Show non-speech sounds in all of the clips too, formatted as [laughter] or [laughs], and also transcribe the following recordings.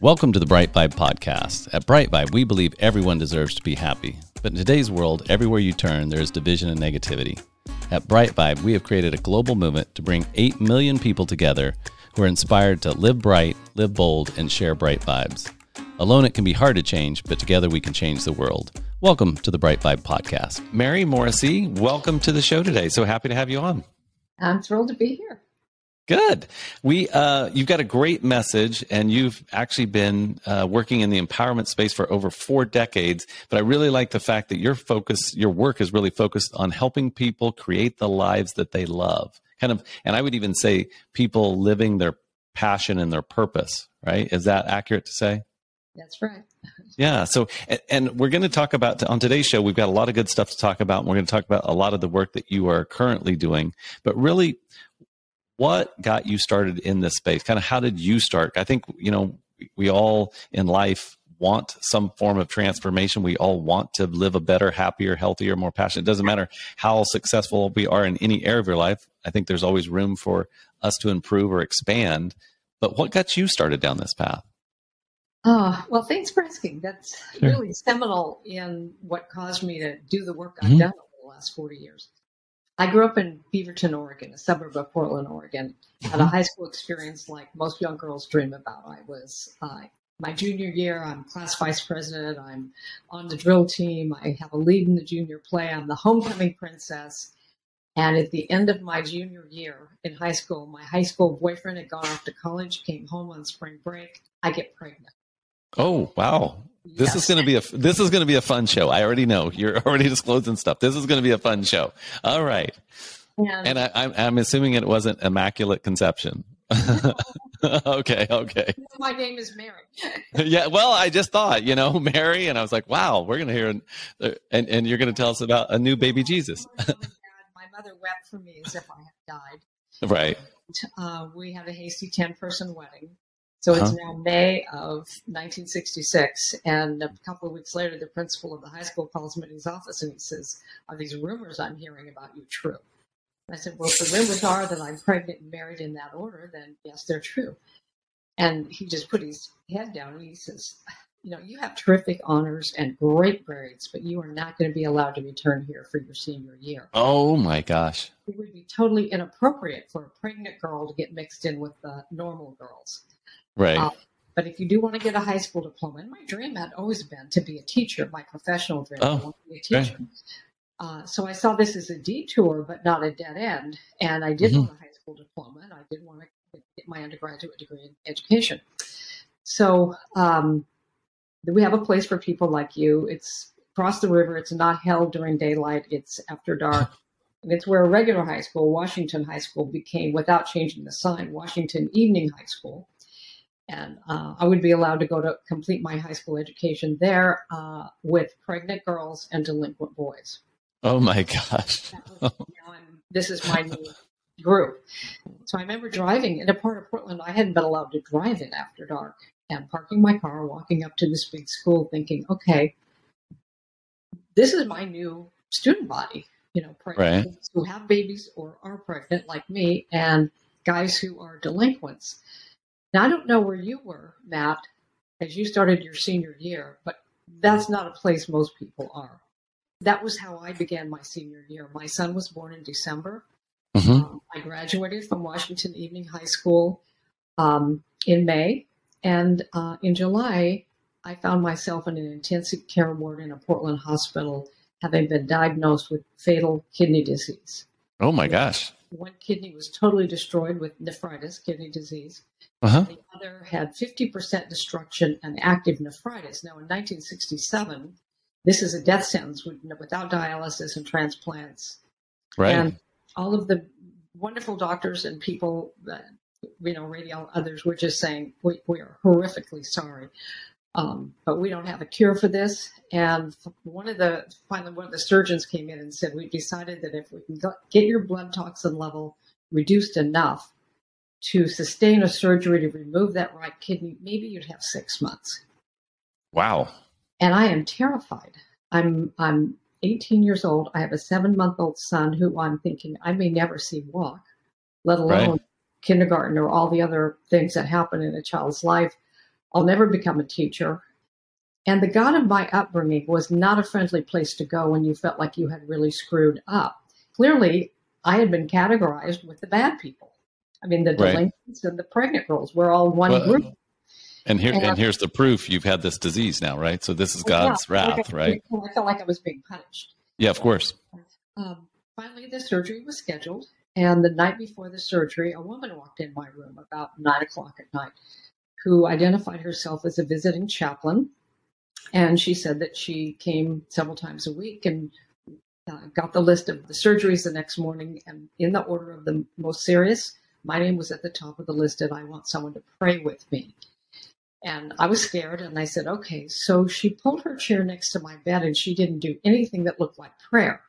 Welcome to the Bright Vibe podcast. At Bright Vibe, we believe everyone deserves to be happy. But in today's world, everywhere you turn, there is division and negativity. At Bright Vibe, we have created a global movement to bring 8 million people together who are inspired to live bright, live bold, and share bright vibes. Alone, it can be hard to change, but together we can change the world. Welcome to the Bright Vibe podcast. Mary Morrissey, welcome to the show today. So happy to have you on. I'm thrilled to be here. Good. We uh, you've got a great message, and you've actually been uh, working in the empowerment space for over four decades. But I really like the fact that your focus, your work, is really focused on helping people create the lives that they love. Kind of, and I would even say people living their passion and their purpose. Right? Is that accurate to say? That's right. Yeah. So, and, and we're going to talk about on today's show. We've got a lot of good stuff to talk about. And we're going to talk about a lot of the work that you are currently doing. But really, what got you started in this space? Kind of how did you start? I think, you know, we all in life want some form of transformation. We all want to live a better, happier, healthier, more passionate. It doesn't matter how successful we are in any area of your life. I think there's always room for us to improve or expand. But what got you started down this path? Oh, well, thanks for asking. That's sure. really seminal in what caused me to do the work I've mm-hmm. done over the last 40 years. I grew up in Beaverton, Oregon, a suburb of Portland, Oregon. Had a mm-hmm. high school experience like most young girls dream about. I was uh, my junior year. I'm class vice president. I'm on the drill team. I have a lead in the junior play. I'm the homecoming princess. And at the end of my junior year in high school, my high school boyfriend had gone off to college, came home on spring break. I get pregnant. Oh wow! This yes. is going to be a this is going to be a fun show. I already know you're [laughs] already disclosing stuff. This is going to be a fun show. All right. Yeah. And I, I'm I'm assuming it wasn't immaculate conception. [laughs] okay, okay. My name is Mary. [laughs] yeah, well, I just thought, you know, Mary, and I was like, wow, we're going to hear, and and you're going to tell us about a new baby Jesus. my mother wept for me as if I had died. Right. Uh, we had a hasty ten person wedding. So it's huh? now May of 1966, and a couple of weeks later, the principal of the high school calls me in his office and he says, "Are these rumors I'm hearing about you true?" I said, "Well, if the rumors are that I'm pregnant and married in that order, then yes, they're true." And he just put his head down and he says, "You know, you have terrific honors and great grades, but you are not going to be allowed to return here for your senior year." Oh my gosh! It would be totally inappropriate for a pregnant girl to get mixed in with the normal girls. Right. Uh, but if you do want to get a high school diploma, and my dream had always been to be a teacher, my professional dream, oh, I want to be a teacher. Right. Uh, so I saw this as a detour, but not a dead end. And I did mm-hmm. want a high school diploma, and I did want to get my undergraduate degree in education. So um, we have a place for people like you. It's across the river. It's not held during daylight. It's after dark. [laughs] And it's where a regular high school, Washington High School, became, without changing the sign, Washington Evening High School and uh, I would be allowed to go to complete my high school education there uh, with pregnant girls and delinquent boys. Oh my gosh! Was, you know, this is my new group. So I remember driving in a part of Portland I hadn't been allowed to drive in after dark, and parking my car, walking up to this big school, thinking, okay, this is my new student body. You know, pregnant right. who have babies or are pregnant like me, and guys who are delinquents. Now, I don't know where you were, Matt, as you started your senior year, but that's not a place most people are. That was how I began my senior year. My son was born in December. Mm-hmm. Um, I graduated from Washington Evening High School um, in May. And uh, in July, I found myself in an intensive care ward in a Portland hospital, having been diagnosed with fatal kidney disease. Oh my gosh. One kidney was totally destroyed with nephritis, kidney disease. Uh-huh. The other had 50% destruction and active nephritis. Now, in 1967, this is a death sentence without dialysis and transplants. Right. And all of the wonderful doctors and people that, you know, radio others were just saying, we, we are horrifically sorry. Um, but we don't have a cure for this. And one of the finally one of the surgeons came in and said, "We decided that if we can get your blood toxin level reduced enough to sustain a surgery to remove that right kidney, maybe you'd have six months." Wow! And I am terrified. I'm I'm 18 years old. I have a seven month old son who I'm thinking I may never see walk, let alone right. kindergarten or all the other things that happen in a child's life I'll never become a teacher. And the God of my upbringing was not a friendly place to go when you felt like you had really screwed up. Clearly, I had been categorized with the bad people. I mean, the Right. delinquents and the pregnant girls were all one Well, group. And here And- and here's the proof you've had this disease now, right? So this is God's Yeah, like wrath, I- right? I felt like I was being punished. Yeah, of course. Um, finally, the surgery was scheduled, and the night before the surgery, a woman walked in my room about nine o'clock at night, who identified herself as a visiting chaplain, and she said that she came several times a week and uh, got the list of the surgeries the next morning, and in the order of the most serious, my name was at the top of the list, and I want someone to pray with me. And I was scared, and I said, okay. So she pulled her chair next to my bed, and she didn't do anything that looked like prayer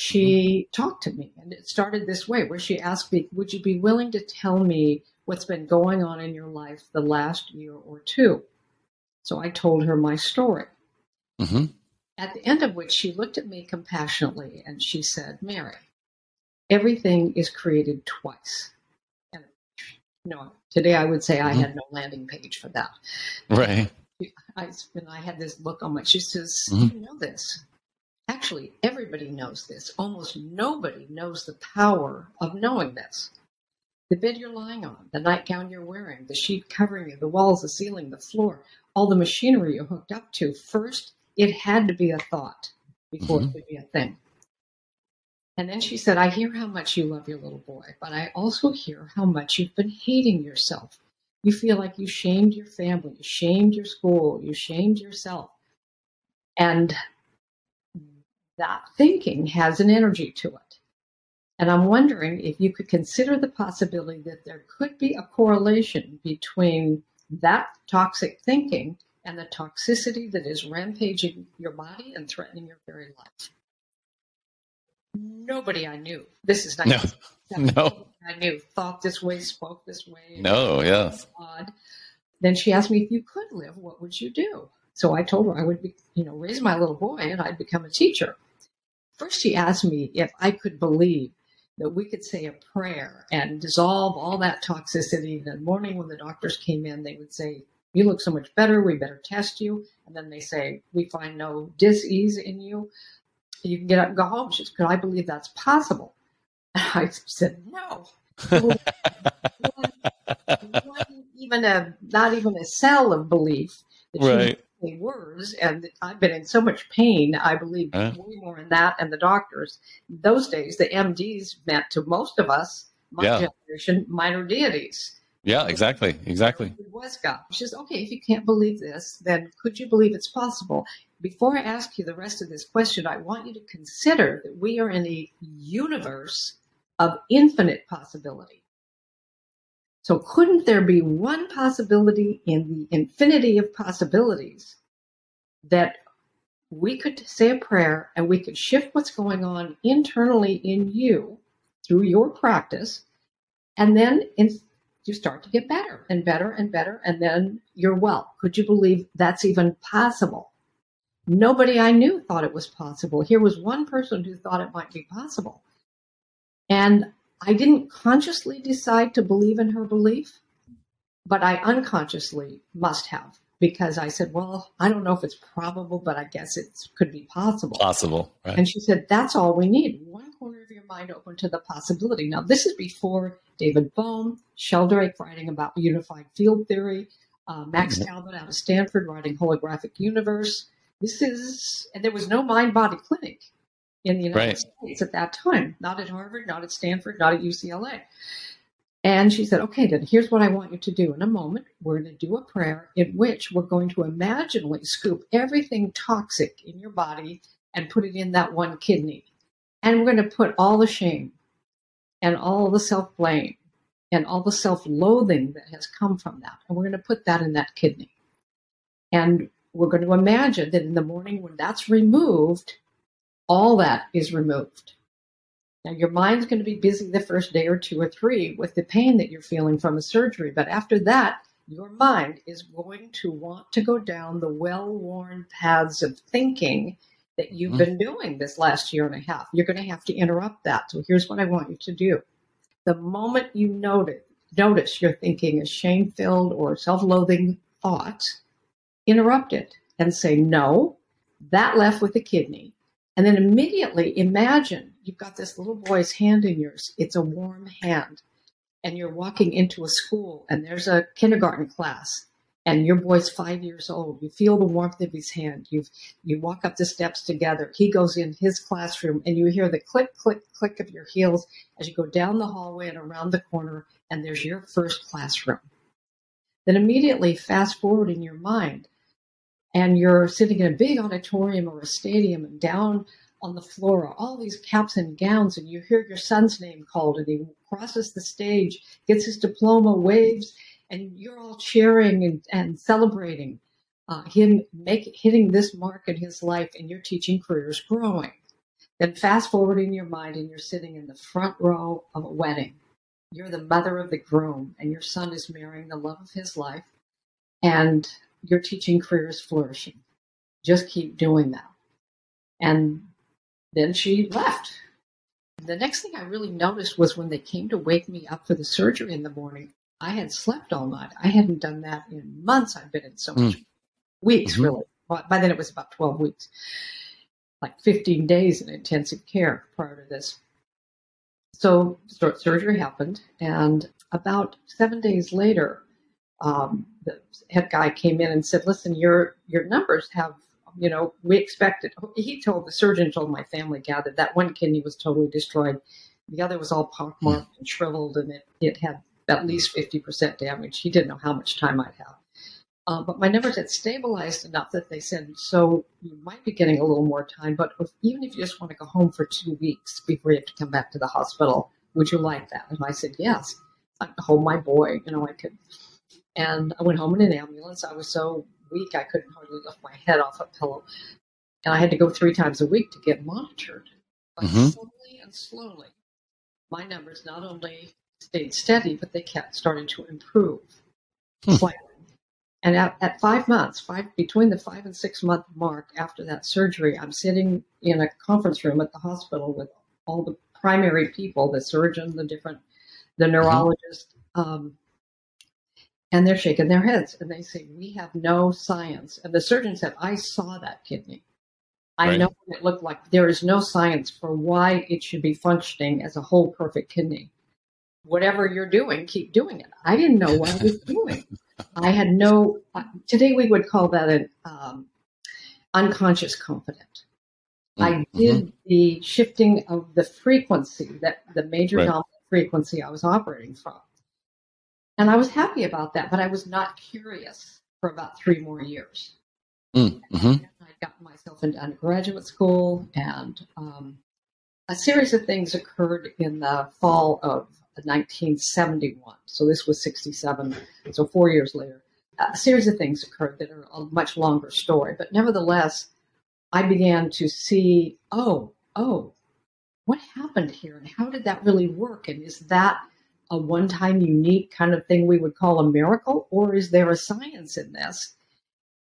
she talked to me and it started this way where she asked me would you be willing to tell me what's been going on in your life the last year or two so i told her my story hmm at the end of which she looked at me compassionately and she said mary everything is created twice and no today i would say i had no landing page for that Right. I, and I had this look on my. She says, Mhm. "You know this? Actually, everybody knows this. Almost nobody knows the power of knowing this. The bed you're lying on, the nightgown you're wearing, the sheet covering you, the walls, the ceiling, the floor, all the machinery you're hooked up to. First, it had to be a thought before Mhm. it could be a thing." And then she said, I hear how much you love your little boy, but I also hear how much you've been hating yourself. You feel like you shamed your family, you shamed your school, you shamed yourself. And that thinking has an energy to it. And I'm wondering if you could consider the possibility that there could be a correlation between that toxic thinking and the toxicity that is rampaging your body and threatening your very life. Nobody I knew, this is No. [laughs] No. I knew, thought this way, spoke this way. No, yes. odd. Then she asked me if you could live, what would you do? So I told her I would be, you know, raise my little boy and I'd become a teacher. First, she asked me if I could believe that we could say a prayer and dissolve all that toxicity. In the morning when the doctors came in, they would say, You look so much better. We better test you. And then they say, We find no dis-ease in you. You can get up and go home. She said, Could I believe that's possible? [laughs] I said, No. [laughs] Even a not even a cell of belief that she Right. Words and I've been in so much pain I believe Huh? way more in that and the doctors those days the MDs meant to most of us my Yeah. generation minor deities Yeah, exactly. Exactly. it was God. She says, okay, if you can't believe this, then could you believe it's possible? Before I ask you the rest of this question, I want you to consider that we are in a universe of infinite possibility. So couldn't there be one possibility in the infinity of possibilities that we could say a prayer and we could shift what's going on internally in you through your practice and then in, you start to get better and better and better, and then you're well. Could you believe that's even possible? Nobody I knew thought it was possible. Here was one person who thought it might be possible. And I didn't consciously decide to believe in her belief, but I unconsciously must have because I said, Well, I don't know if it's probable, but I guess it could be possible. Possible. Right. And she said, That's all we need. One corner of your mind open to the possibility. Now, this is before David Bohm, Sheldrake writing about unified field theory, uh, Max Mhm. Talbot out of Stanford writing holographic universe. This is, and there was no mind body clinic in the United Right. States at that time, not at Harvard, not at Stanford, not at UCLA. And she said, okay, then here's what I want you to do. In a moment, we're going to do a prayer in which we're going to imaginally scoop everything toxic in your body and put it in that one kidney. And we're going to put all the shame and all the self blame and all the self loathing that has come from that. And we're going to put that in that kidney. And we're going to imagine that in the morning when that's removed, all that is removed. Now, your mind's going to be busy the first day or two or three with the pain that you're feeling from a surgery. But after that, your mind is going to want to go down the well worn paths of thinking that you've Mhm. been doing this last year and a half. You're going to have to interrupt that. So here's what I want you to do. The moment you notice, notice your thinking is shame filled or self loathing thought, interrupt it and say, no, that left with the kidney. And then immediately imagine you've got this little boy's hand in yours. It's a warm hand. And you're walking into a school and there's a kindergarten class and your boy's five years old. You feel the warmth of his hand. You you walk up the steps together. He goes in his classroom, and you hear the click, click, click of your heels as you go down the hallway and around the corner, and there's your first classroom. Then immediately fast forward in your mind, and you're sitting in a big auditorium or a stadium, and down on the floor are all these caps and gowns, and you hear your son's name called, and he crosses the stage, gets his diploma, waves and you're all cheering and, and celebrating uh, him make, hitting this mark in his life and your teaching career is growing. Then fast forward in your mind and you're sitting in the front row of a wedding. You're the mother of the groom and your son is marrying the love of his life and your teaching career is flourishing. Just keep doing that. And then she left. The next thing I really noticed was when they came to wake me up for the surgery in the morning, I had slept all night. I hadn't done that in months. I'd been in so much mm. weeks, mm-hmm. really. By then it was about 12 weeks, like 15 days in intensive care prior to this. So surgery happened, and about seven days later, um, the head guy came in and said, "Listen, your your numbers have, you know, we expected." He told the surgeon told my family gathered that one kidney was totally destroyed, the other was all pockmarked and shriveled, and it it had at least 50% damage. He didn't know how much time I'd have. Uh, but my numbers had stabilized enough that they said, so you might be getting a little more time, but if, even if you just want to go home for two weeks before you have to come back to the hospital, would you like that? And I said, yes. I hold my boy, you know, I could. And I went home in an ambulance. I was so weak, I couldn't hardly lift my head off a pillow. And I had to go three times a week to get monitored. But mm-hmm. slowly and slowly, my numbers not only stayed steady, but they kept starting to improve hmm. slightly. And at, at five months, five between the five and six month mark after that surgery, I'm sitting in a conference room at the hospital with all the primary people, the surgeon, the different, the mm-hmm. neurologist, mm-hmm. um, and they're shaking their heads and they say, "We have no science." And the surgeon said, "I saw that kidney. I right. know what it looked like. There is no science for why it should be functioning as a whole perfect kidney." whatever you're doing, keep doing it. I didn't know what I was [laughs] doing. I had no, uh, today we would call that an um, unconscious competent. I mm-hmm. did the shifting of the frequency, that the major right. dominant frequency I was operating from. And I was happy about that, but I was not curious for about three more years. Mm-hmm. I got myself into undergraduate school, and um, a series of things occurred in the fall of 1971. So this was 67. So four years later, a series of things occurred that are a much longer story. But nevertheless, I began to see, oh, oh, what happened here and how did that really work? And is that a one time unique kind of thing we would call a miracle? Or is there a science in this?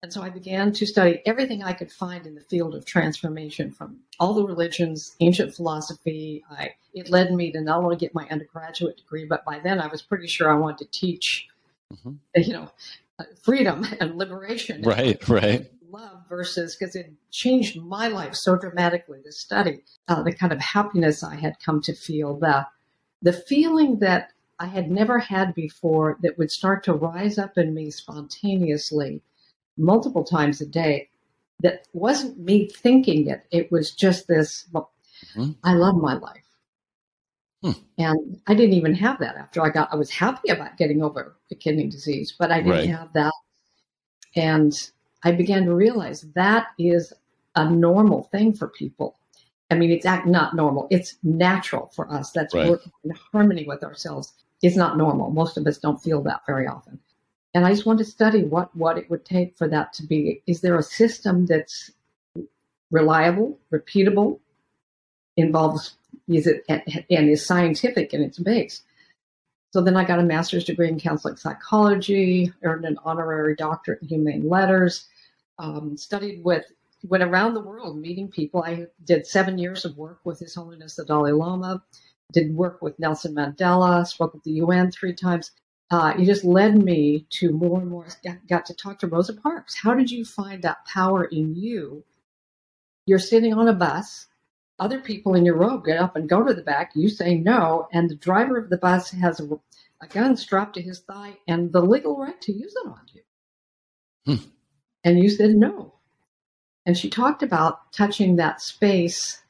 And so I began to study everything I could find in the field of transformation from all the religions, ancient philosophy. I, it led me to not only get my undergraduate degree, but by then I was pretty sure I wanted to teach, mm-hmm. [laughs] you know, uh, freedom and liberation. Right, right. Love versus, because it changed my life so dramatically, the study, uh, the kind of happiness I had come to feel, the, the feeling that I had never had before that would start to rise up in me spontaneously multiple times a day that wasn't me thinking it. It was just this, well, mm-hmm. I love my life. Hmm. And I didn't even have that after I got, I was happy about getting over the kidney disease, but I didn't right. have that. And I began to realize that is a normal thing for people. I mean, it's not normal. It's natural for us. That's right. working in harmony with ourselves. It's not normal. Most of us don't feel that very often and I just want to study what what it would take for that to be. Is there a system that's reliable, repeatable, involves is it and is scientific in its base? So then I got a master's degree in counseling psychology, earned an honorary doctorate in humane letters, um, studied with went around the world meeting people. I did seven years of work with His Holiness the Dalai Lama, did work with Nelson Mandela, spoke at the UN three times uh, it just led me to more and more. Got, got to talk to Rosa Parks. How did you find that power in you? You're sitting on a bus. Other people in your row get up and go to the back. You say no, and the driver of the bus has a, a gun strapped to his thigh and the legal right to use it on you. Hmm. And you said no. And she talked about touching that space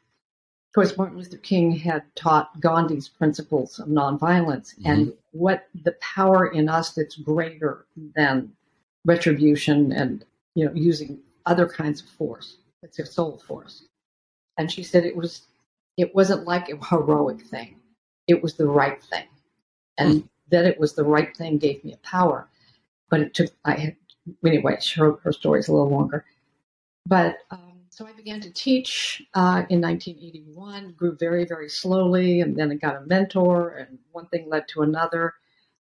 of course, Martin Luther King had taught Gandhi's principles of nonviolence mm-hmm. and what the power in us that's greater than retribution and you know using other kinds of force. It's a soul force. And she said it was it wasn't like a heroic thing. It was the right thing. And mm. that it was the right thing gave me a power. But it took I had anyway, her her story's a little longer. But um, so I began to teach uh, in 1981, grew very, very slowly, and then I got a mentor, and one thing led to another.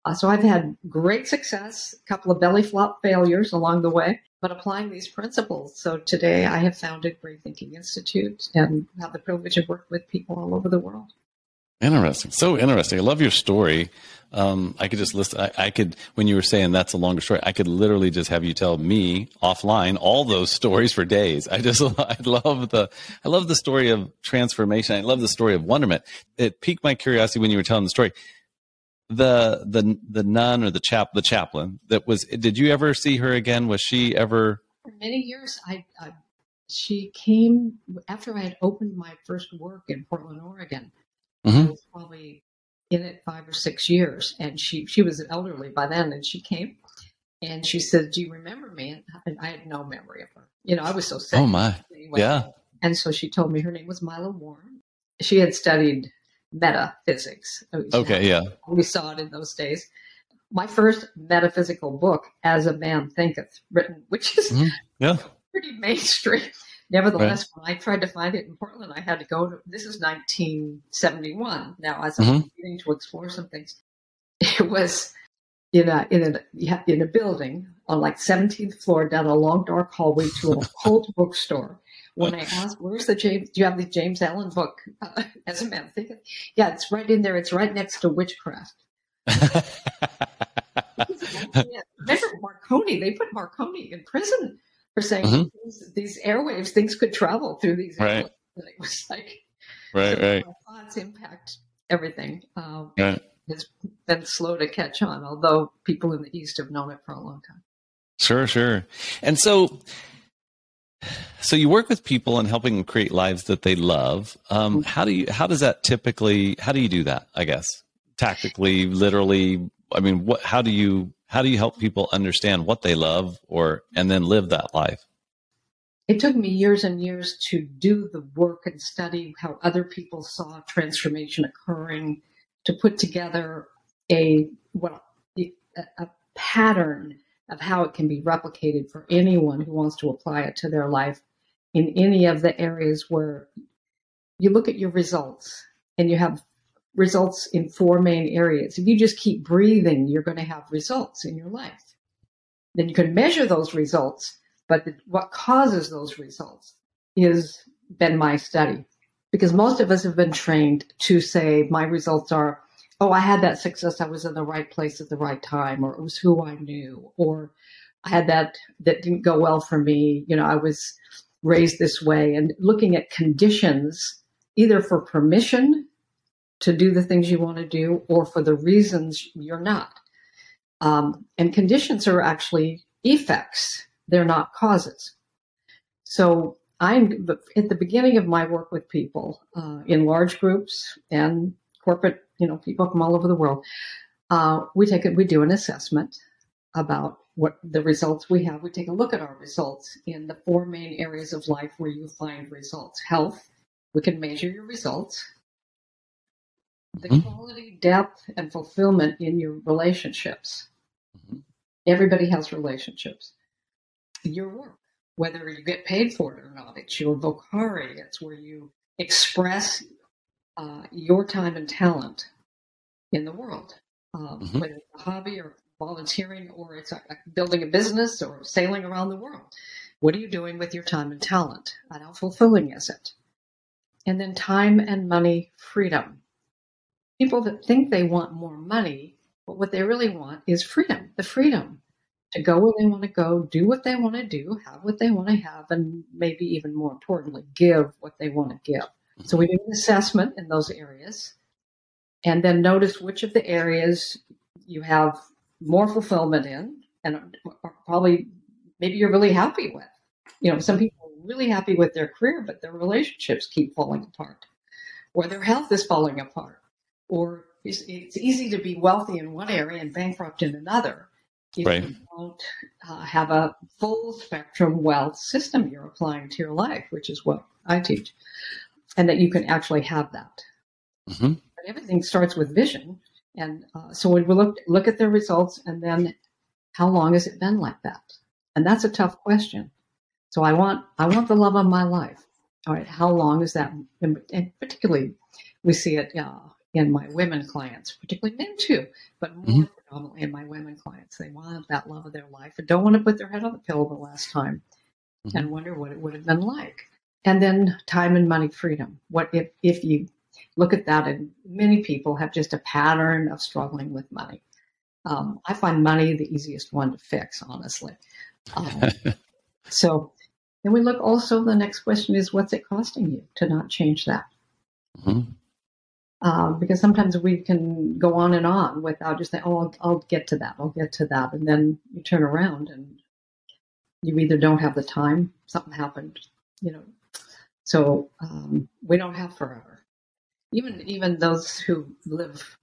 Uh, so I've had great success, a couple of belly flop failures along the way, but applying these principles. So today I have founded Brave Thinking Institute and have the privilege of working with people all over the world. Interesting. So interesting. I love your story. Um, I could just list, I, I, could, when you were saying that's a longer story, I could literally just have you tell me offline all those stories for days. I just, [laughs] I love the, I love the story of transformation. I love the story of wonderment. It piqued my curiosity when you were telling the story. The, the, the nun or the chap, the chaplain that was, did you ever see her again? Was she ever? For many years, I, I she came after I had opened my first work in Portland, Oregon. Mm-hmm. Was probably in it five or six years, and she she was elderly by then, and she came and she said, "Do you remember me?" And I had no memory of her. You know, I was so sick. Oh my, anyway. yeah. And so she told me her name was Mila Warren. She had studied metaphysics. Okay, yeah. We saw it in those days. My first metaphysical book, As a Man Thinketh, written, which is mm-hmm. yeah. pretty mainstream. Nevertheless, right. when I tried to find it in Portland, I had to go to, this is 1971. Now, as I'm mm-hmm. beginning to explore some things, [laughs] it was in a, in a, in a building on like 17th floor down a long dark hallway to a [laughs] old bookstore. When I asked, [laughs] where's the James, do you have the James Allen book uh, as a man? Thinking, yeah, it's right in there. It's right next to witchcraft. Remember Marconi? They put Marconi in prison for saying mm-hmm. these, these, airwaves, things could travel through these right. airwaves. And it was like, right, so right. Thoughts impact everything. Um, right. Has been slow to catch on, although people in the East have known it for a long time. Sure, sure. And so, so you work with people and helping them create lives that they love. Um, mm-hmm. How do you? How does that typically? How do you do that? I guess tactically, literally. I mean, what? How do you? How do you help people understand what they love or and then live that life? It took me years and years to do the work and study how other people saw transformation occurring to put together a well a pattern of how it can be replicated for anyone who wants to apply it to their life in any of the areas where you look at your results and you have results in four main areas. If you just keep breathing, you're going to have results in your life. Then you can measure those results, but the, what causes those results is been my study. Because most of us have been trained to say, my results are, oh, I had that success. I was in the right place at the right time, or it was who I knew, or I had that that didn't go well for me. You know, I was raised this way and looking at conditions either for permission to do the things you want to do or for the reasons you're not. Um, and conditions are actually effects, they're not causes. So I'm at the beginning of my work with people uh, in large groups and corporate, you know, people from all over the world. Uh, we take it, we do an assessment about what the results we have. We take a look at our results in the four main areas of life where you find results. Health, we can measure your results the mm-hmm. quality, depth, and fulfillment in your relationships. Mm-hmm. Everybody has relationships. Your work, whether you get paid for it or not, it's your vocari. It's where you express uh, your time and talent in the world, um, mm-hmm. whether it's a hobby or volunteering or it's a, a building a business or sailing around the world. What are you doing with your time and talent? And how fulfilling is it? And then time and money freedom people that think they want more money But what they really want is freedom the freedom to go where they want to go, do what they want to do, have what they want to have, and maybe even more importantly, give what they want to give. So we do an assessment in those areas and then notice which of the areas you have more fulfillment in and probably maybe you're really happy with. You know, some people are really happy with their career, but their relationships keep falling apart, or their health is falling apart, or it's, it's easy to be wealthy in one area and bankrupt in another if right. you don't uh, have a full spectrum wealth system you're applying to your life, which is what I teach, and that you can actually have that. Mm-hmm. But everything starts with vision, and uh, so we look look at their results, and then how long has it been like that? And that's a tough question. So I want I want the love of my life. All right, how long is that? And, and particularly, we see it uh, in my women clients, particularly men too, but more mm-hmm. predominantly in my women clients. They want that love of their life and don't want to put their head on the pillow the last time mm-hmm. and wonder what it would have been like. And then time and money freedom. What if, if you look at that, and many people have just a pattern of struggling with money. Um, I find money the easiest one to fix, honestly. Um, [laughs] so then we look also, the next question is what's it costing you to not change that? Mm-hmm. Um, because sometimes we can go on and on without just saying, oh, I'll, I'll, get to that, I'll get to that. And then you turn around and you either don't have the time, something happened, you know. So um, we don't have forever. Even even those who live,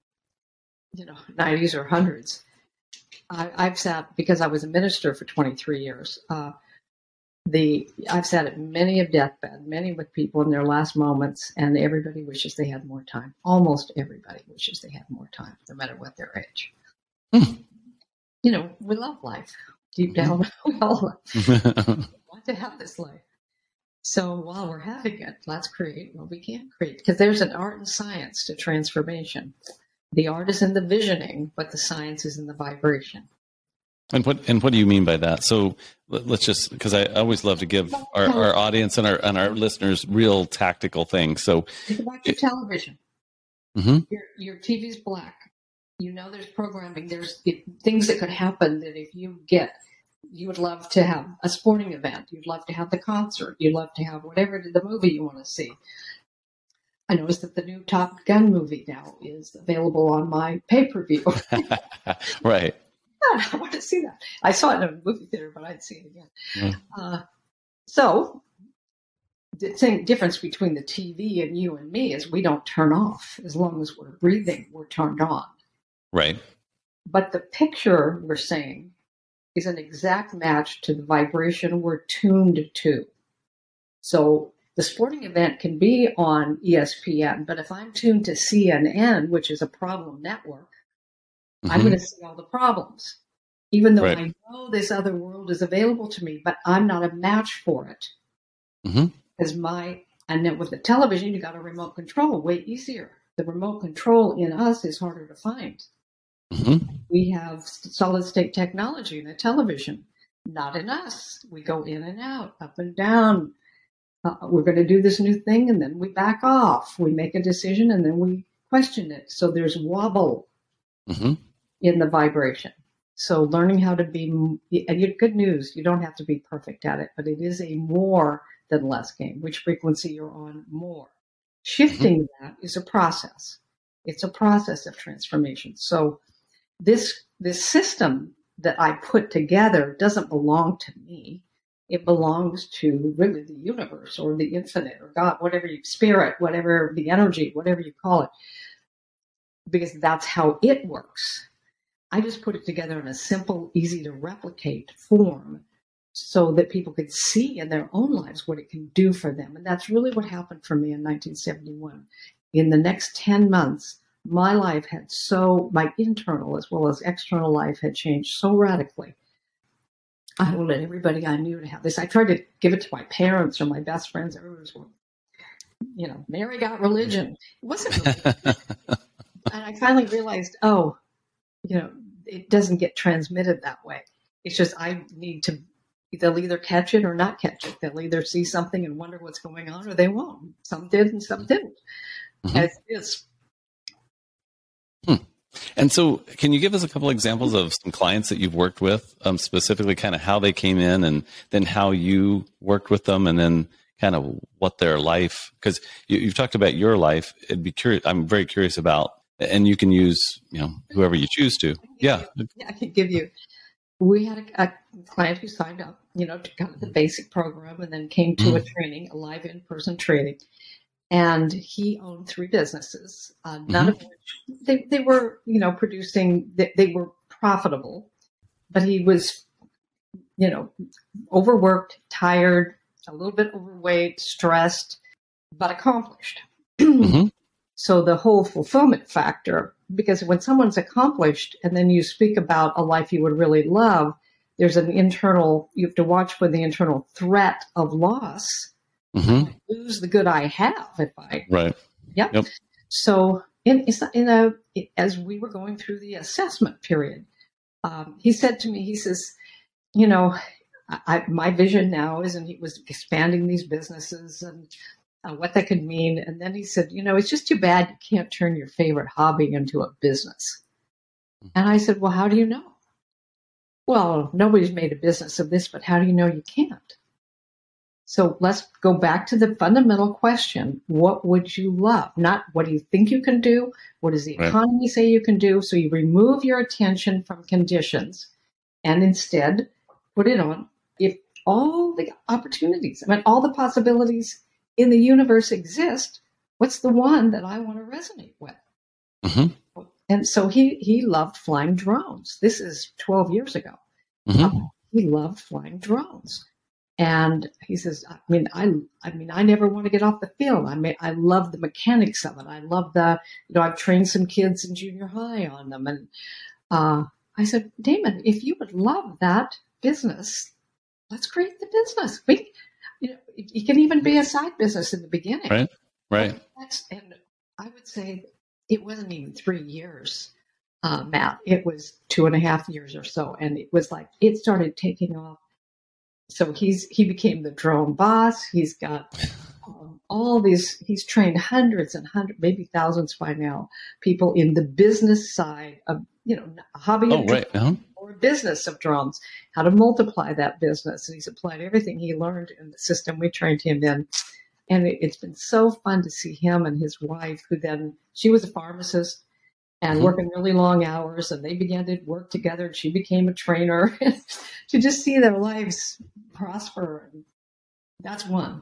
you know, 90s or hundreds. I, have sat because I was a minister for 23 years. Uh, the I've sat at many a deathbed, many with people in their last moments, and everybody wishes they had more time. Almost everybody wishes they had more time, no matter what their age. Hmm. You know, we love life. Deep down, mm-hmm. [laughs] we all [laughs] want to have this life. So while we're having it, let's create what we can create. Because there's an art and science to transformation. The art is in the visioning, but the science is in the vibration. And what and what do you mean by that? So let's just because I always love to give our, our audience and our and our listeners real tactical things. So think about your television. Mm-hmm. Your your TV's black. You know there's programming. There's it, things that could happen that if you get, you would love to have a sporting event. You'd love to have the concert. You'd love to have whatever the movie you want to see. I noticed that the new Top Gun movie now is available on my pay per view. [laughs] right. [laughs] I want to see that. I saw it in a movie theater, but I'd see it again. Mm. Uh, so the thing, difference between the TV and you and me is we don't turn off as long as we're breathing. We're turned on. Right. But the picture we're seeing is an exact match to the vibration we're tuned to. So the sporting event can be on ESPN, but if I'm tuned to CNN, which is a problem network, mm-hmm. I'm going to see all the problems. Even though right. I know this other world is available to me, but I'm not a match for it. Mm-hmm. Because my, and then with the television, you got a remote control, way easier. The remote control in us is harder to find. Mm-hmm. We have solid state technology in a television, not in us. We go in and out, up and down. Uh, we're going to do this new thing, and then we back off. We make a decision, and then we question it. So there's wobble. Mm-hmm in the vibration. So learning how to be, and good news, you don't have to be perfect at it, but it is a more than less game. Which frequency you're on more. Shifting mm-hmm. that is a process. It's a process of transformation. So this, this system that I put together doesn't belong to me. It belongs to really the universe or the infinite or God, whatever you, spirit, whatever the energy, whatever you call it, because that's how it works. I just put it together in a simple, easy to replicate form so that people could see in their own lives what it can do for them. And that's really what happened for me in 1971. In the next 10 months, my life had so, my internal as well as external life had changed so radically. I wanted everybody I knew to have this. I tried to give it to my parents or my best friends. Everyone was, you know, Mary got religion. It wasn't [laughs] religion. And I finally realized, oh, you know, it doesn't get transmitted that way. It's just I need to. They'll either catch it or not catch it. They'll either see something and wonder what's going on, or they won't. Some did and some didn't. Mm-hmm. As it is. Hmm. And so, can you give us a couple examples of some clients that you've worked with, um, specifically kind of how they came in and then how you worked with them and then kind of what their life, because you, you've talked about your life. It'd be curious. I'm very curious about, and you can use, you know, whoever you choose to. Yeah. I can give you. We had a, a client who signed up, you know, to kind of the basic program and then came to mm-hmm. a training, a live in person training and he owned three businesses, uh, none mm-hmm. of which they, they were, you know, producing, they, they, were profitable, but he was, you know, overworked, tired, a little bit overweight, stressed, but accomplished. [clears throat] Mm-hmm. So the whole fulfillment factor, because when someone's accomplished and then you speak about a life you would really love, there's an internal, you have to watch for the internal threat of loss mm-hmm. lose the good I have if I right. Yep. yep. So in in a as we were going through the assessment period, um, he said to me, he says, you know, I, my vision now is, and he was expanding these businesses and uh, what that could mean. And then he said, you know, it's just too bad you can't turn your favorite hobby into a business. Mm-hmm. And I said, well, how do you know? Well, nobody's made a business of this, but how do you know you can't? So let's go back to the fundamental question. What would you love? Not what do you think you can do? What does the right. economy say you can do? So you remove your attention from conditions and instead put it on if all the opportunities, I mean, all the possibilities in the universe exist, what's the one that I want to resonate with? Mm-hmm. And so he, he loved flying drones. This is 12 years ago. Mm-hmm. Um, he loved flying drones. And he says, I mean, I, I mean, I never want to get off the field. I mean, I love the mechanics of it. I love the, you know, I've trained some kids in junior high on them. And uh, I said, Damon, if you would love that business, let's create the business. We, you know, it, can even be a side business in the beginning. Right. Right. and I would say it wasn't even three years, uh, Matt. It was two and a half years or so. And it was like, it started taking off so he's he became the drone boss. He's got um, all these. He's trained hundreds and hundreds, maybe thousands by now, people in the business side of you know hobby oh, right. uh-huh. Or business of drones. How to multiply that business, and he's applied everything he learned in the system we trained him in. And it, it's been so fun to see him and his wife, who then she was a pharmacist and mm-hmm. working really long hours and they began to work together and she became a trainer [laughs] to just see their lives prosper that's one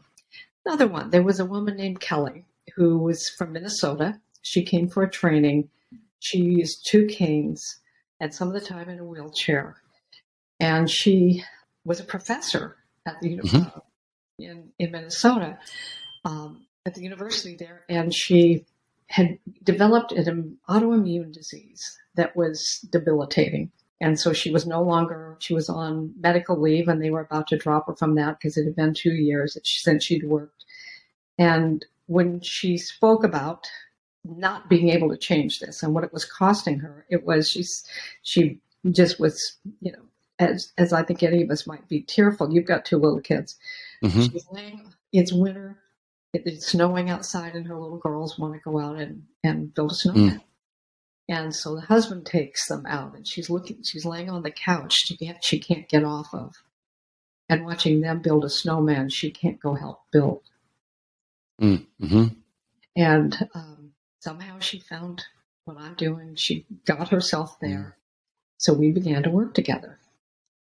another one there was a woman named kelly who was from minnesota she came for a training she used two canes at some of the time in a wheelchair and she was a professor at the mm-hmm. in, in minnesota um, at the university there and she had developed an autoimmune disease that was debilitating. And so she was no longer, she was on medical leave and they were about to drop her from that because it had been two years since she'd worked. And when she spoke about not being able to change this and what it was costing her, it was she's, she just was, you know, as, as I think any of us might be tearful. You've got two little kids. Mm-hmm. She's laying, it's winter it's snowing outside and her little girls want to go out and, and build a snowman. Mm. And so the husband takes them out and she's looking, she's laying on the couch she can't, she can't get off of. And watching them build a snowman, she can't go help build. Mm. Mm-hmm. And um, somehow she found what I'm doing. She got herself there. Mm. So we began to work together.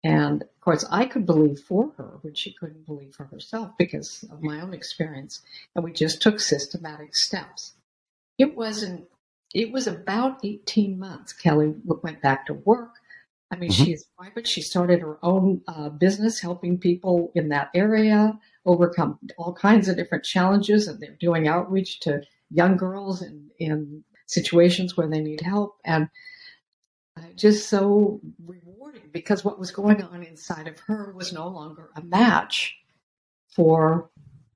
And of course, I could believe for her when she couldn't believe for herself because of my own experience. And we just took systematic steps. It wasn't, it was about 18 months. Kelly went back to work. I mean, mm-hmm. she's private. She started her own uh, business helping people in that area overcome all kinds of different challenges. And they're doing outreach to young girls in, in situations where they need help. And just so rewarding because what was going on inside of her was no longer a match for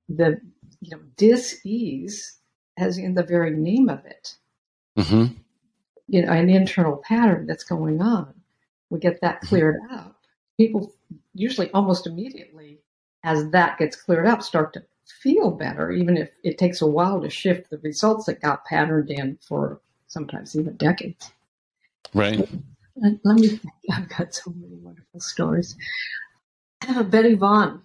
the you know dis-ease as in the very name of it mm-hmm. you know an internal pattern that's going on we get that mm-hmm. cleared up people usually almost immediately as that gets cleared up start to feel better even if it takes a while to shift the results that got patterned in for sometimes even decades Right. Let me think. I've got so many wonderful stories. I have a Benny Vaughn.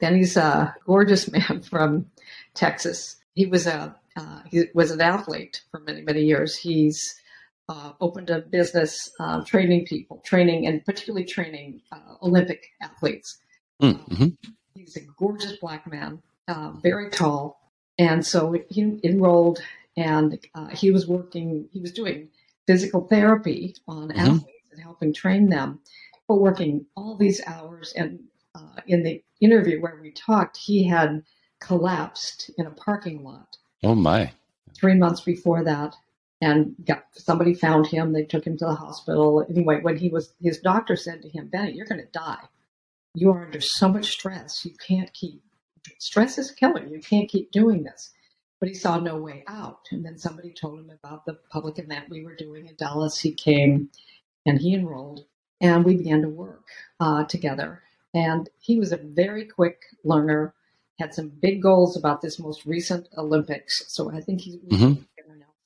Benny's a gorgeous [laughs] man from Texas. He was a uh, he was an athlete for many many years. He's uh, opened a business uh, training people, training and particularly training uh, Olympic athletes. Mm-hmm. he's a gorgeous black man, uh, very tall, and so he enrolled and uh, he was working. He was doing physical therapy on mm-hmm. athletes and helping train them, but working all these hours. And uh, in the interview where we talked, he had collapsed in a parking lot. Oh my! Three months before that, and got somebody found him. They took him to the hospital. Anyway, when he was, his doctor said to him, "Benny, you're going to die. You are under so much stress. You can't keep. Stress is killing. You can't keep doing this." But he saw no way out. And then somebody told him about the public event we were doing in Dallas. He came, and he enrolled, and we began to work uh, together. And he was a very quick learner. Had some big goals about this most recent Olympics. So I think he's mm-hmm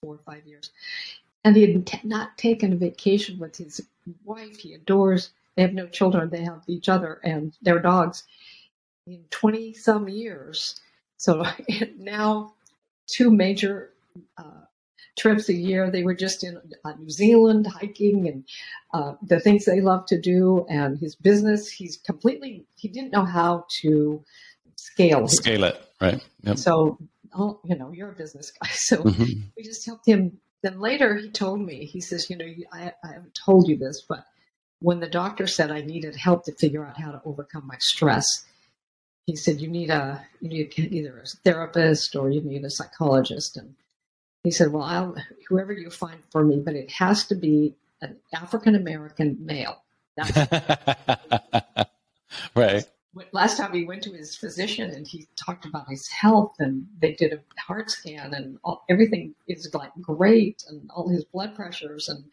four or five years. And he had t- not taken a vacation with his wife. He adores, they have no children, they have each other and their dogs in 20 some years. So [laughs] now, two major uh, trips a year. They were just in uh, New Zealand hiking and uh, the things they love to do. And his business, he's completely, he didn't know how to scale. Scale it, right. Yep. So oh, you know, you're a business guy. [laughs] So mm-hmm. we just helped him. Then later he told me, he says, you know, I, I haven't told you this, but when the doctor said I needed help to figure out how to overcome my stress, he said, you need a, you need either a therapist or you need a psychologist. And he said, well, I'll, whoever you find for me, but it has to be an African American male. [laughs] right last time he went to his physician and he talked about his health and they did a heart scan and all, everything is like great and all his blood pressures and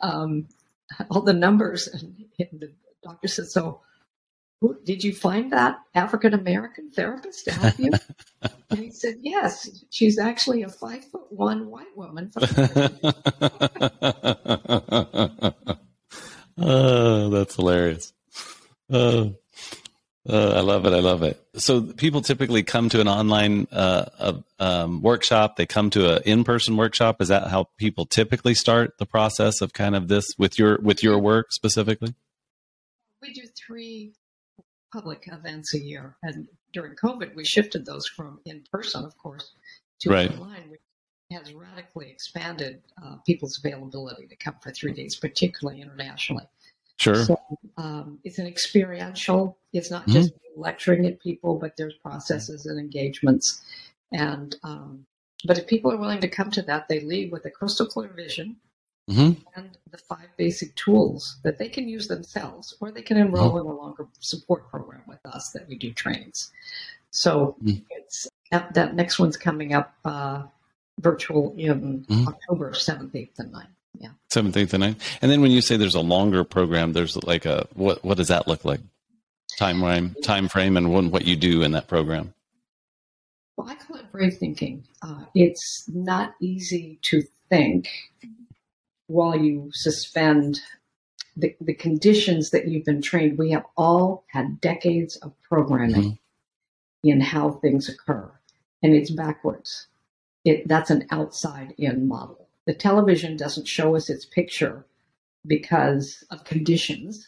um, [laughs] all the numbers and, and, the doctor said so who, did you find that african american therapist to help you? [laughs] And he said yes she's actually a five foot one white woman [laughs] oh that's hilarious. Oh uh, I love it. I love it. So people typically come to an online uh, um, workshop. They come to an in-person workshop. Is that how people typically start the process of kind of this with your with your work specifically? We do three public events a year, and during COVID, we shifted those from in person, of course, to right. online, which has radically expanded uh, people's availability to come for three days, particularly internationally. Sure. So um, it's an experiential. It's not mm-hmm. just lecturing at people, but there's processes and engagements. And um, but if people are willing to come to that, they leave with a crystal clear vision mm-hmm. and the five basic tools that they can use themselves, or they can enroll mm-hmm. in a longer support program with us that we do trainings. So mm-hmm. it's that next one's coming up uh, virtual in mm-hmm. October seventh, eighth, and 9th. Yeah. 17th and 9th. And then when you say there's a longer program, there's like a, what, what does that look like? Time frame, time frame and what you do in that program? Well, I call it brave thinking. Uh, it's not easy to think while you suspend the, the conditions that you've been trained. We have all had decades of programming mm-hmm. in how things occur, and it's backwards. It, that's an outside in model the television doesn't show us its picture because of conditions.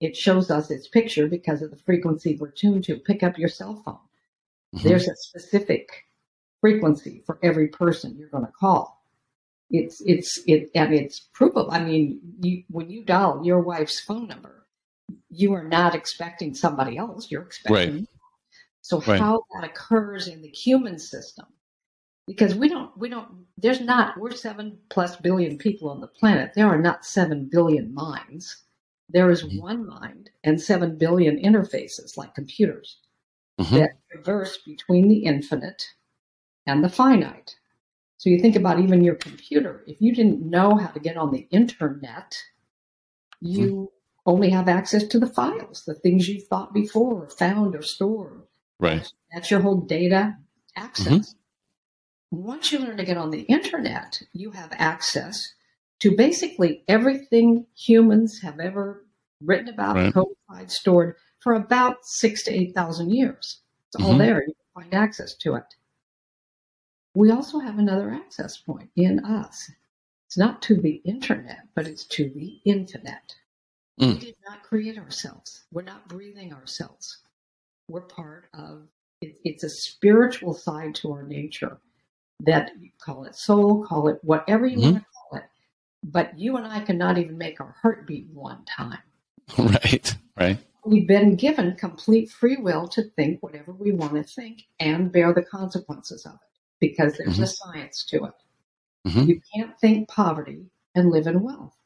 It shows us its picture because of the frequency we're tuned to. Pick up your cell phone. Mm-hmm. There's a specific frequency for every person you're going to call. It's it's it and it's provable. I mean, you, when you dial your wife's phone number, you are not expecting somebody else. You're expecting. Right. So right. how that occurs in the human system because we don't we don't there's not we're seven plus billion people on the planet. There are not seven billion minds. There is mm-hmm. one mind and seven billion interfaces like computers mm-hmm. that traverse between the infinite and the finite. So you think about even your computer. If you didn't know how to get on the internet you mm-hmm. only have access to the files the things you thought before or found or stored. Right. That's your whole data access once you learn to get on the internet, you have access to basically everything humans have ever written about, Right. codified, stored for about six to 8,000 years. It's all Mhm. there. You can find access to it. We also have another access point in us. It's not to the internet, but it's to the infinite. Mm. We did not create ourselves. We're not breathing ourselves. We're part of it, it's a spiritual side to our nature that you call it soul, call it whatever you Mhm. want to call it. But you and I cannot even make our heart beat one time. [laughs] right. Right. We've been given complete free will to think whatever we want to think and bear the consequences of it because there's a science to it. Mhm. You can't think poverty and live in wealth.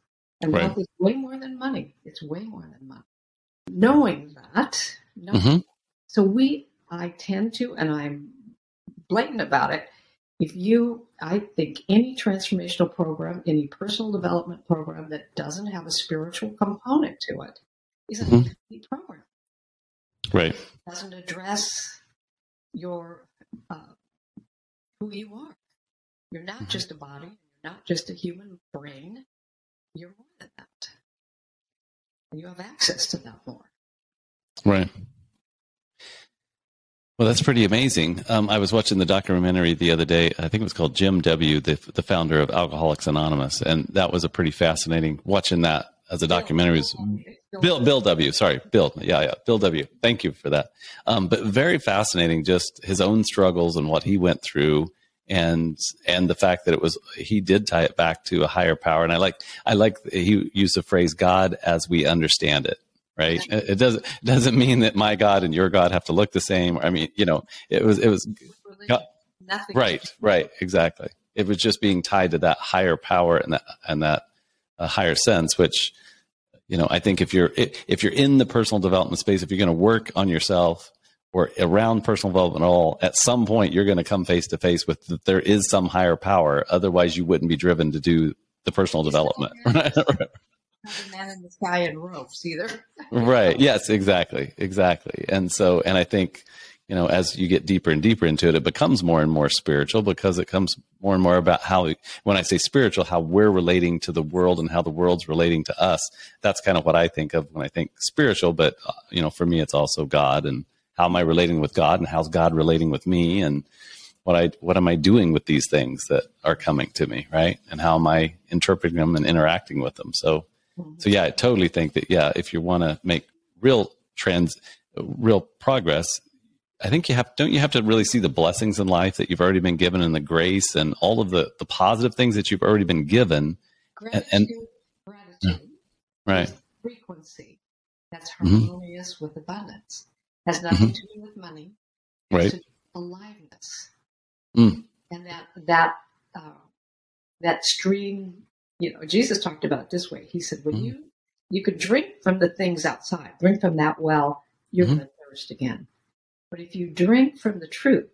And Right. wealth is way more than money. It's way more than money. Knowing that, knowing Mhm. so we, I tend to, and I'm blatant about it. If you, I think any transformational program, any personal development program that doesn't have a spiritual component to it is an Mhm. incomplete program. Right. Doesn't address your uh, who you are. You're not Mhm. just a body. You're not just a human brain. You're more than that. And you have access to that more. Right. Well, that's pretty amazing. Um, I was watching the documentary the other day. I think it was called Jim W., the, the founder of Alcoholics Anonymous, and that was a pretty fascinating. Watching that as a documentary was Bill Bill W. Sorry, Bill. Yeah, yeah, Bill W. Thank you for that. Um, but very fascinating, just his own struggles and what he went through, and and the fact that it was he did tie it back to a higher power. And I like I like he used the phrase "God as we understand it." Right. It doesn't it doesn't mean that my God and your God have to look the same. I mean, you know, it was it was right, right, exactly. It was just being tied to that higher power and that and that uh, higher sense, which you know, I think if you're if you're in the personal development space, if you're going to work on yourself or around personal development at all, at some point you're going to come face to face with that there is some higher power. Otherwise, you wouldn't be driven to do the personal development. [laughs] Man in the sky in ropes either. right. Yes, exactly. Exactly. And so, and I think, you know, as you get deeper and deeper into it, it becomes more and more spiritual because it comes more and more about how, when I say spiritual, how we're relating to the world and how the world's relating to us. That's kind of what I think of when I think spiritual. But, uh, you know, for me, it's also God and how am I relating with God and how's God relating with me and what I, what am I doing with these things that are coming to me? Right. And how am I interpreting them and interacting with them? So, so yeah, I totally think that yeah, if you want to make real trans, real progress, I think you have don't you have to really see the blessings in life that you've already been given and the grace and all of the the positive things that you've already been given, Gratitude, and- gratitude right? frequency that's Mhm. harmonious with abundance. Has nothing to do with money. Right. to aliveness. Mm. And that that uh, that stream, you know, Jesus talked about it this way. He said, when Mhm. you you could drink from the things outside, drink from that well, you're Mhm. going to thirst again. But if you drink from the truth,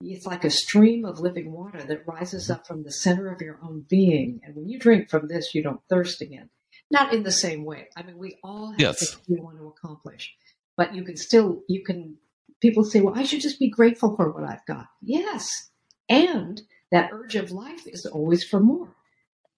it's like a stream of living water that rises Mm-hmm. up from the center of your own being. And when you drink from this, you don't thirst again. Not in the same way. I mean, we all have Yes. things we want to accomplish, but you can still, you can, people say, well, I should just be grateful for what I've got. Yes. And that urge of life is always for more.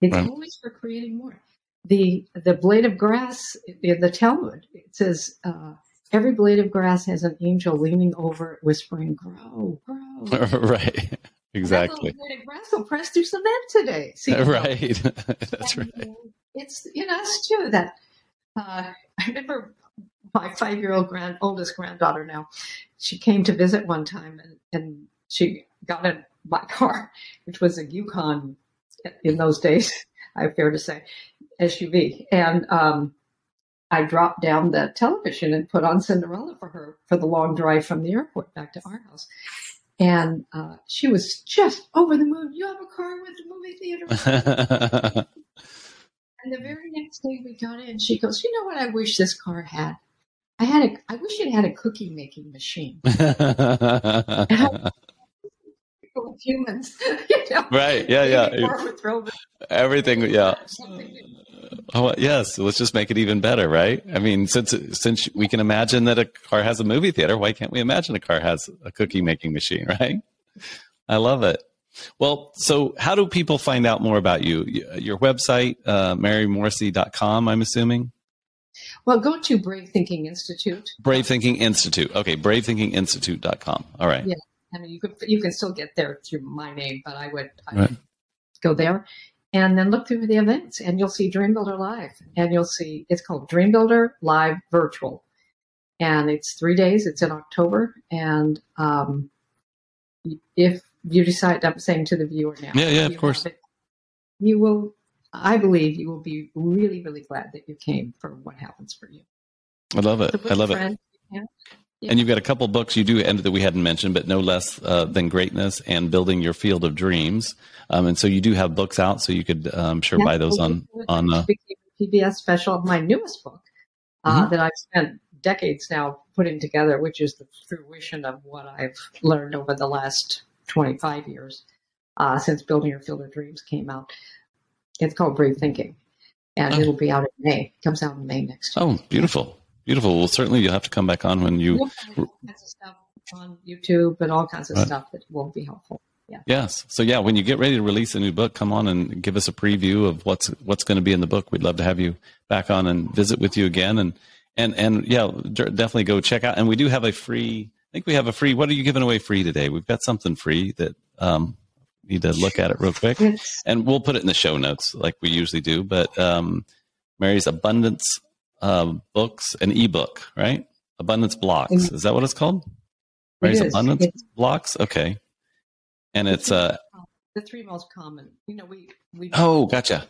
It's Right. always for creating more. The, the blade of grass in the Talmud, it says, uh, every blade of grass has an angel leaning over it, whispering, grow, grow. [laughs] right. Exactly. Blade of grass will press through cement today. [laughs] See, Right. [laughs] That's and, right. uh, It's you know it's true that uh, I remember my five year old grand oldest granddaughter now. She came to visit one time and, and she got in my car, which was a Yukon in those days. [laughs] I fair to say, SUV, and um, I dropped down the television and put on Cinderella for her for the long drive from the airport back to our house. And uh, she was just over the moon. You have a car with a movie theater. [laughs] And the very next day we got in, she goes, "You know what? I wish this car had. I had a. I wish it had a cookie making machine. [laughs] With humans, [laughs] you know. right. Yeah. Yeah. Maybe car would throw the- Everything. Yeah. Oh, yes. Let's just make it even better, right? I mean, since since we can imagine that a car has a movie theater, why can't we imagine a car has a cookie making machine, [laughs] right? I love it. Well, so how do people find out more about you? Your website, uh, marymorrissey.com, I'm assuming? Well, go to Brave Thinking Institute. Brave Thinking Institute. Okay, bravethinkinginstitute.com. All right. Yeah. I mean, you could you can still get there through my name, but I would, I right. would go there and then look through the events, and you'll see Dream Builder Live, and you'll see it's called Dream Builder Live Virtual, and it's three days. It's in October, and um, if you decide, I'm saying to the viewer now, yeah, yeah, of course, it, you will. I believe you will be really, really glad that you came for what happens for you. I love it. I love it. Yeah. And you've got a couple books you do end that we hadn't mentioned, but no less uh, than greatness and building your field of dreams. Um, and so you do have books out, so you could, I'm um, sure, yeah, buy those on on uh, PBS special. My newest book uh, mm-hmm. that I've spent decades now putting together, which is the fruition of what I've learned over the last 25 years uh, since Building Your Field of Dreams came out. It's called Brave Thinking, and oh. it'll be out in May. It comes out in May next year. Oh, beautiful. Beautiful. Well, certainly you'll have to come back on when you. All kinds of stuff on YouTube and all kinds of right. stuff that will be helpful. Yeah. Yes. So yeah, when you get ready to release a new book, come on and give us a preview of what's what's going to be in the book. We'd love to have you back on and visit with you again. And and and yeah, definitely go check out. And we do have a free. I think we have a free. What are you giving away free today? We've got something free that um, need to look at it real quick, and we'll put it in the show notes like we usually do. But um, Mary's abundance uh, books, an ebook, right? Abundance blocks. Is that what it's called? Right? It abundance it's, blocks. Okay. And it's uh the three most common. You know, we we. Oh, gotcha.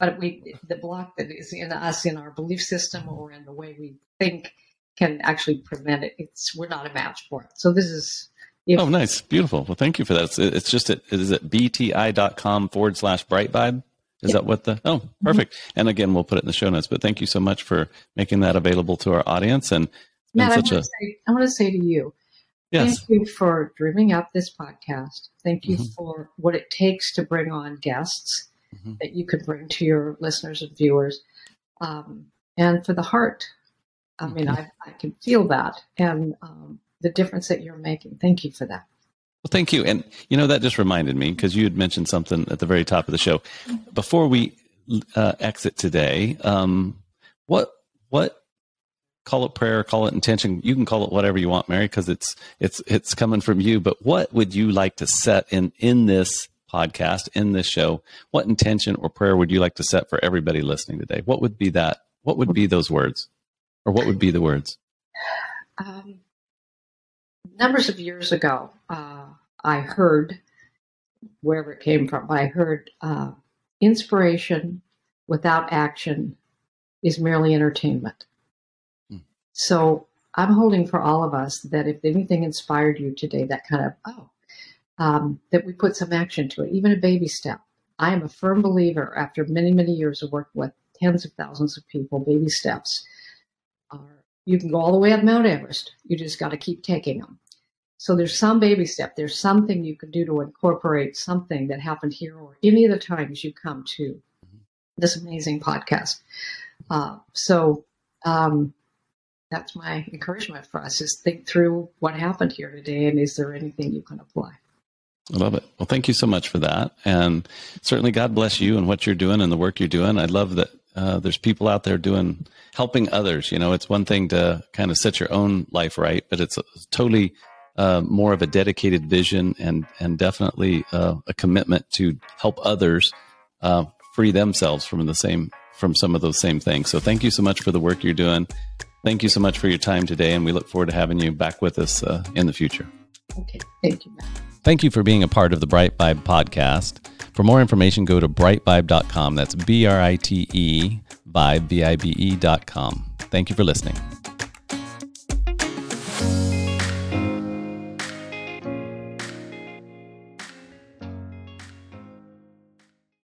But we the block that is in us in our belief system or in the way we think can actually prevent it. It's we're not a match for it. So this is. If, oh, nice, beautiful. Well, thank you for that. It's, it's just at is it bti.com forward slash bright vibe. Is that what the? Oh, perfect. Mm-hmm. And again, we'll put it in the show notes. But thank you so much for making that available to our audience. And Matt, I want, a, say, I want to say to you, yes. thank you for dreaming up this podcast. Thank you mm-hmm. for what it takes to bring on guests mm-hmm. that you could bring to your listeners and viewers, um, and for the heart. I mean, I, I can feel that, and um, the difference that you're making. Thank you for that. Well, thank you. And, you know, that just reminded me because you had mentioned something at the very top of the show. Before we uh, exit today, um, what, what, call it prayer, call it intention. You can call it whatever you want, Mary, because it's, it's, it's coming from you. But what would you like to set in, in this podcast, in this show? What intention or prayer would you like to set for everybody listening today? What would be that? What would be those words? Or what would be the words? Um, numbers of years ago, uh, I heard, wherever it came from, I heard uh, inspiration without action is merely entertainment. Hmm. So I'm holding for all of us that if anything inspired you today, that kind of, oh, um, that we put some action to it, even a baby step. I am a firm believer after many, many years of work with tens of thousands of people, baby steps are, you can go all the way up Mount Everest. You just got to keep taking them. So there's some baby step. There's something you can do to incorporate something that happened here or any of the times you come to this amazing podcast. Uh, so um, that's my encouragement for us: is think through what happened here today, and is there anything you can apply? I love it. Well, thank you so much for that, and certainly God bless you and what you're doing and the work you're doing. I love that uh, there's people out there doing helping others. You know, it's one thing to kind of set your own life right, but it's totally uh, more of a dedicated vision and and definitely uh, a commitment to help others uh, free themselves from the same from some of those same things. So thank you so much for the work you're doing. Thank you so much for your time today, and we look forward to having you back with us uh, in the future. Okay, thank you. Thank you for being a part of the Brite Vibe podcast. For more information, go to britevibe.com. That's B R I T E vibe, V I B E.com. Thank you for listening.